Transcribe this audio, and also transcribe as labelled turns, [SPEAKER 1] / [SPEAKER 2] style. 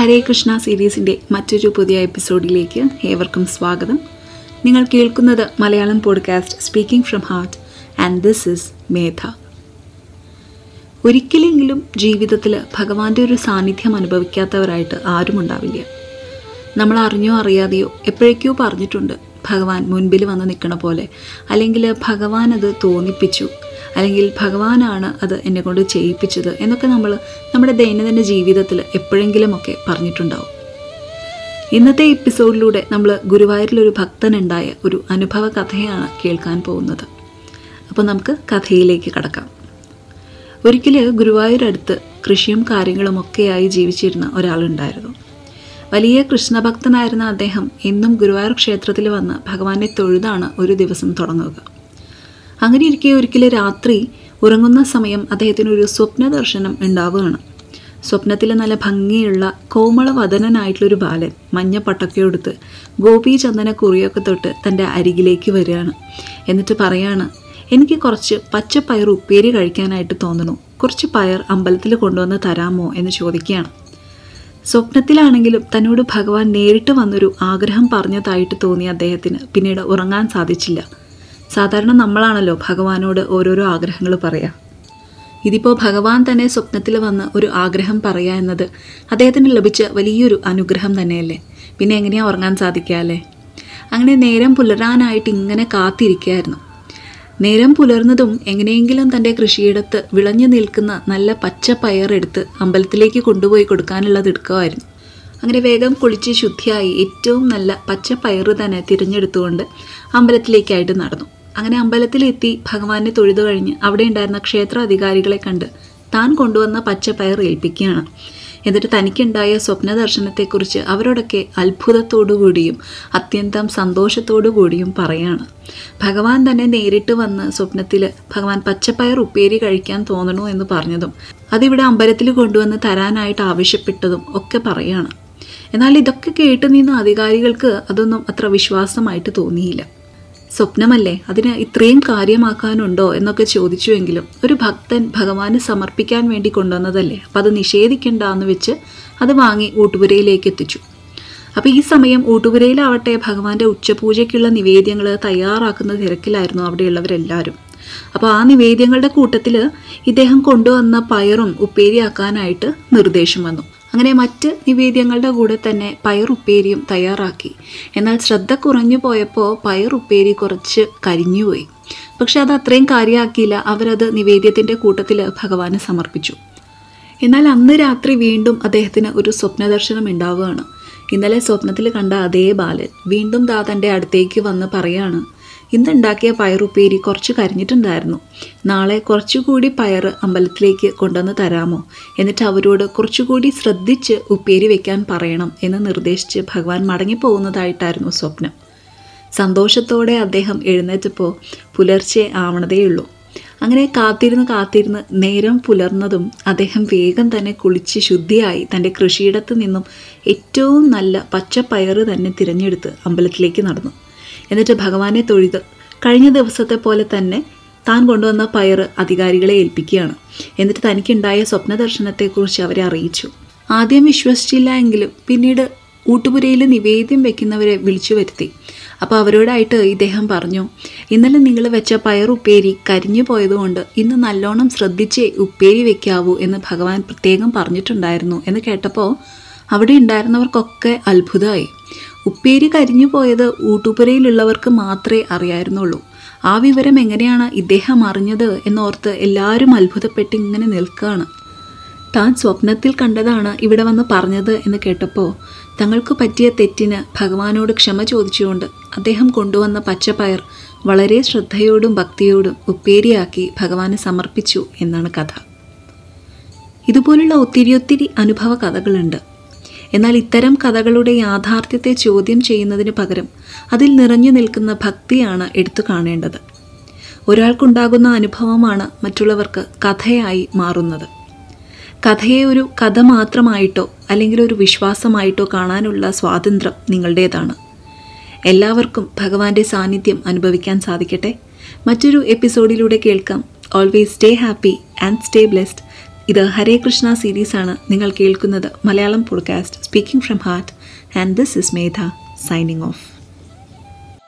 [SPEAKER 1] ഹരേ കൃഷ്ണ സീരീസിന്റെ മറ്റൊരു പുതിയ എപ്പിസോഡിലേക്ക് ഏവർക്കും സ്വാഗതം. നിങ്ങൾ കേൾക്കുന്നത് Malayalam podcast speaking from heart and this is Medha. ഒരിക്കലെങ്കിലും ജീവിതത്തിൽ ഭഗവാന്റെ ഒരു സാന്നിധ്യം അനുഭവിക്കാത്തവരായിട്ട് ആരും ഉണ്ടാവില്ല. നമ്മൾ അറിഞ്ഞോ അറിയാതെയോ എപ്പോഴേക്കോ പറഞ്ഞിട്ടുണ്ട് ഭഗവാൻ മുൻപിൽ വന്ന് നിൽക്കണ പോലെ അല്ലെങ്കിൽ ഭഗവാൻ അത് തോന്നിപ്പിച്ചു അല്ലെങ്കിൽ ഭഗവാനാണ് അത് എന്നെ കൊണ്ട് ചെയ്യിപ്പിച്ചത് എന്നൊക്കെ നമ്മൾ നമ്മുടെ ദൈനംദിന ജീവിതത്തിൽ എപ്പോഴെങ്കിലുമൊക്കെ പറഞ്ഞിട്ടുണ്ടാവും. ഇന്നത്തെ എപ്പിസോഡിലൂടെ നമ്മൾ ഗുരുവായൂരിലൊരു ഭക്തനുണ്ടായ ഒരു അനുഭവ കഥയാണ് കേൾക്കാൻ പോകുന്നത്. അപ്പോൾ നമുക്ക് കഥയിലേക്ക് കടക്കാം. ഒരിക്കൽ ഗുരുവായൂരടുത്ത് കൃഷിയും കാര്യങ്ങളുമൊക്കെയായി ജീവിച്ചിരുന്ന ഒരാളുണ്ടായിരുന്നു. വലിയ കൃഷ്ണഭക്തനായിരുന്ന അദ്ദേഹം എന്നും ഗുരുവായൂർ ക്ഷേത്രത്തിൽ വന്ന് ഭഗവാനെ തൊഴുതാണ് ഒരു ദിവസം തുടങ്ങുക. അങ്ങനെ ഇരിക്കെ ഒരിക്കൽ രാത്രി ഉറങ്ങുന്ന സമയം അദ്ദേഹത്തിന് ഒരു സ്വപ്ന ദർശനം ഉണ്ടാവുകയാണ്. സ്വപ്നത്തിൽ നല്ല ഭംഗിയുള്ള കോമളവദനനായിട്ടുള്ളൊരു ബാലൻ മഞ്ഞ പട്ടക്കയെടുത്ത് ഗോപി ചന്ദന കുറിയൊക്കെ തൊട്ട് തന്റെ അരികിലേക്ക് വരികയാണ്. എന്നിട്ട് പറയാണ് എനിക്ക് കുറച്ച് പച്ചപ്പയർ ഉപ്പേരി കഴിക്കാനായിട്ട് തോന്നുന്നു. കുറച്ച് പയർ അമ്പലത്തിൽ കൊണ്ടുവന്ന് തരാമോ? എന്ന് ചോദിക്കുകയാണ്. സ്വപ്നത്തിലാണെങ്കിലും തന്നോട് ഭഗവാൻ നേരിട്ട് വന്നൊരു ആഗ്രഹം പറഞ്ഞതായിട്ട് തോന്നിയ അദ്ദേഹത്തിന് പിന്നീട് ഉറങ്ങാൻ സാധിച്ചില്ല. സാധാരണ നമ്മളാണല്ലോ ഭഗവാനോട് ഓരോരോ ആഗ്രഹങ്ങൾ പറയാം. ഇതിപ്പോൾ ഭഗവാൻ തന്നെ സ്വപ്നത്തിൽ വന്ന് ഒരു ആഗ്രഹം പറയുക എന്നത് അദ്ദേഹത്തിന് ലഭിച്ച വലിയൊരു അനുഗ്രഹം തന്നെയല്ലേ? പിന്നെ എങ്ങനെയാ ഉറങ്ങാൻ സാധിക്കുക അല്ലേ? അങ്ങനെ നേരം പുലരാനായിട്ട് ഇങ്ങനെ കാത്തിരിക്കുകയായിരുന്നു. നേരം പുലർന്നതും എങ്ങനെയെങ്കിലും തന്റെ കൃഷിയിടത്ത് വിളഞ്ഞു നിൽക്കുന്ന നല്ല പച്ച പയറെടുത്ത് അമ്പലത്തിലേക്ക് കൊണ്ടുപോയി കൊടുക്കാനുള്ളത് എടുക്കുമായിരുന്നു. അങ്ങനെ വേഗം കുളിച്ച് ശുദ്ധിയായി ഏറ്റവും നല്ല പച്ച പയറ് തന്നെ തിരഞ്ഞെടുത്തുകൊണ്ട് അമ്പലത്തിലേക്കായിട്ട് നടന്നു. അങ്ങനെ അമ്പലത്തിലെത്തി ഭഗവാനെ തൊഴുതു കഴിഞ്ഞ് അവിടെ ഉണ്ടായിരുന്ന ക്ഷേത്ര അധികാരികളെ കണ്ട് താൻ കൊണ്ടുവന്ന പച്ചപ്പയർ ഏൽപ്പിക്കുകയാണ്. എന്നിട്ട് തനിക്കുണ്ടായ സ്വപ്ന ദർശനത്തെക്കുറിച്ച് അവരോടൊക്കെ അത്ഭുതത്തോടുകൂടിയും അത്യന്തം സന്തോഷത്തോടു കൂടിയും പറയാണ്. ഭഗവാൻ തന്നെ നേരിട്ട് വന്ന് സ്വപ്നത്തിൽ ഭഗവാൻ പച്ചപ്പയർ ഉപ്പേരി കഴിക്കാൻ തോന്നണു എന്ന് പറഞ്ഞതും അതിവിടെ അമ്പലത്തിൽ കൊണ്ടുവന്ന് തരാനായിട്ട് ആവശ്യപ്പെട്ടതും ഒക്കെ പറയാണ്. എന്നാൽ ഇതൊക്കെ കേട്ടു നിന്ന അധികാരികൾക്ക് അതൊന്നും അത്ര വിശ്വാസമായിട്ട് തോന്നിയില്ല. സ്വപ്നമല്ലേ? അതിന് ഇത്രയും കാര്യമാക്കാനുണ്ടോ എന്നൊക്കെ ചോദിച്ചുവെങ്കിലും ഒരു ഭക്തൻ ഭഗവാന് സമർപ്പിക്കാൻ വേണ്ടി കൊണ്ടുവന്നതല്ലേ? അപ്പം അത് നിഷേധിക്കണ്ട എന്ന് വെച്ച് അത് വാങ്ങി ഊട്ടുപുരയിലേക്ക് എത്തിച്ചു. അപ്പോൾ ഈ സമയം ഊട്ടുപുരയിലാവട്ടെ ഭഗവാന്റെ ഉച്ചപൂജയ്ക്കുള്ള നിവേദ്യങ്ങൾ തയ്യാറാക്കുന്ന തിരക്കിലായിരുന്നു അവിടെയുള്ളവരെല്ലാവരും. അപ്പോൾ ആ നിവേദ്യങ്ങളുടെ കൂട്ടത്തിൽ ഇദ്ദേഹം കൊണ്ടുവന്ന പയറും ഉപ്പേരിയാക്കാനായിട്ട് നിർദ്ദേശം വന്നു. അങ്ങനെ മറ്റ് നിവേദ്യങ്ങളുടെ കൂടെ തന്നെ പയർ ഉപ്പേരിയും തയ്യാറാക്കി. എന്നാൽ ശ്രദ്ധ കുറഞ്ഞു പോയപ്പോൾ പയർ ഉപ്പേരി കുറച്ച് കരിഞ്ഞുപോയി. പക്ഷെ അത് അത്രയും കാര്യമാക്കിയില്ല അവരത് നിവേദ്യത്തിന്റെ കൂട്ടത്തിൽ ഭഗവാന് സമർപ്പിച്ചു. എന്നാൽ അന്ന് രാത്രി വീണ്ടും അദ്ദേഹത്തിന് ഒരു സ്വപ്നദർശനം ഉണ്ടാവുകയാണ്. ഇന്നലെ സ്വപ്നത്തിൽ കണ്ട അതേ ബാലൻ വീണ്ടും ദാ തന്റെ അടുത്തേക്ക് വന്ന് പറയാണ് ഇന്നുണ്ടാക്കിയ പയറുപ്പേരി കുറച്ച് കരിഞ്ഞിട്ടുണ്ടായിരുന്നു. നാളെ കുറച്ചുകൂടി പയർ അമ്പലത്തിലേക്ക് കൊണ്ടുവന്ന് തരാമോ? എന്നിട്ട് അവരോട് കുറച്ചുകൂടി ശ്രദ്ധിച്ച് ഉപ്പേരി വെക്കാൻ പറയണം എന്ന് നിർദ്ദേശിച്ച് ഭഗവാൻ മടങ്ങിപ്പോകുന്നതായിട്ടായിരുന്നു സ്വപ്നം. സന്തോഷത്തോടെ അദ്ദേഹം എഴുന്നേറ്റപ്പോൾ പുലർച്ചെ ആവണതേയുള്ളൂ. അങ്ങനെ കാത്തിരുന്ന് കാത്തിരുന്ന് നേരം പുലർന്നതും അദ്ദേഹം വേഗം തന്നെ കുളിച്ച് ശുദ്ധിയായി തന്റെ കൃഷിയിടത്ത് നിന്നും ഏറ്റവും നല്ല പച്ചപ്പയറ് തന്നെ തിരഞ്ഞെടുത്ത് അമ്പലത്തിലേക്ക് നടന്നു. എന്നിട്ട് ഭഗവാനെ തൊഴുത് കഴിഞ്ഞ ദിവസത്തെ പോലെ തന്നെ താൻ കൊണ്ടുവന്ന പയർ അധികാരികളെ ഏൽപ്പിക്കുകയാണ്. എന്നിട്ട് തനിക്കുണ്ടായ സ്വപ്ന ദർശനത്തെക്കുറിച്ച് അവരെ അറിയിച്ചു. ആദ്യം വിശ്വസിച്ചില്ല എങ്കിലും പിന്നീട് ഊട്ടുപുരയിൽ നിവേദ്യം വെക്കുന്നവരെ വിളിച്ചു വരുത്തി. അപ്പോൾ അവരോടായിട്ട് ഇദ്ദേഹം പറഞ്ഞു ഇന്നലെ നിങ്ങൾ വെച്ച പയർ ഉപ്പേരി കരിഞ്ഞു പോയതുകൊണ്ട് ഇന്ന് നല്ലോണം ശ്രദ്ധിച്ചേ ഉപ്പേരി വെക്കാവൂ എന്ന് ഭഗവാൻ പ്രത്യേകം പറഞ്ഞിട്ടുണ്ടായിരുന്നു എന്ന് കേട്ടപ്പോൾ അവിടെ ഉണ്ടായിരുന്നവർക്കൊക്കെ അത്ഭുതമായി. ഉപ്പേരി കരിഞ്ഞു പോയത് ഊട്ടുപുരയിലുള്ളവർക്ക് മാത്രമേ അറിയായിരുന്നുള്ളൂ. ആ വിവരം എങ്ങനെയാണ് ഇദ്ദേഹം അറിഞ്ഞത് എന്നോർത്ത് എല്ലാവരും അത്ഭുതപ്പെട്ട് ഇങ്ങനെ നിൽക്കുകയാണ്. താൻ സ്വപ്നത്തിൽ കണ്ടതാണ് ഇവിടെ വന്ന് പറഞ്ഞത് എന്ന് കേട്ടപ്പോൾ തങ്ങൾക്ക് പറ്റിയ തെറ്റിന് ഭഗവാനോട് ക്ഷമ ചോദിച്ചുകൊണ്ട് അദ്ദേഹം കൊണ്ടുവന്ന പച്ചപ്പയർ വളരെ ശ്രദ്ധയോടും ഭക്തിയോടും ഉപ്പേരിയാക്കി ഭഗവാന് സമർപ്പിച്ചു എന്നാണ് കഥ. ഇതുപോലുള്ള ഒത്തിരി ഒത്തിരി അനുഭവ കഥകളുണ്ട്. എന്നാൽ ഇത്തരം കഥകളുടെ യാഥാർത്ഥ്യത്തെ ചോദ്യം ചെയ്യുന്നതിന് പകരം അതിൽ നിറഞ്ഞു നിൽക്കുന്ന ഭക്തിയാണ് എടുത്തു കാണേണ്ടത്. ഒരാൾക്കുണ്ടാകുന്ന അനുഭവമാണ് മറ്റുള്ളവർക്ക് കഥയായി മാറുന്നത്. കഥയെ ഒരു കഥ മാത്രമായിട്ടോ അല്ലെങ്കിൽ ഒരു വിശ്വാസമായിട്ടോ കാണാനുള്ള സ്വാതന്ത്ര്യം നിങ്ങളുടേതാണ്. എല്ലാവർക്കും ഭഗവാന്റെ സാന്നിധ്യം അനുഭവിക്കാൻ സാധിക്കട്ടെ. മറ്റൊരു എപ്പിസോഡിലൂടെ കേൾക്കാം. Always stay happy and stay blessed ഇത് ഹരേ കൃഷ്ണ സീരീസാണ് നിങ്ങൾ കേൾക്കുന്നത് Malayalam podcast speaking from heart and this is Medha signing off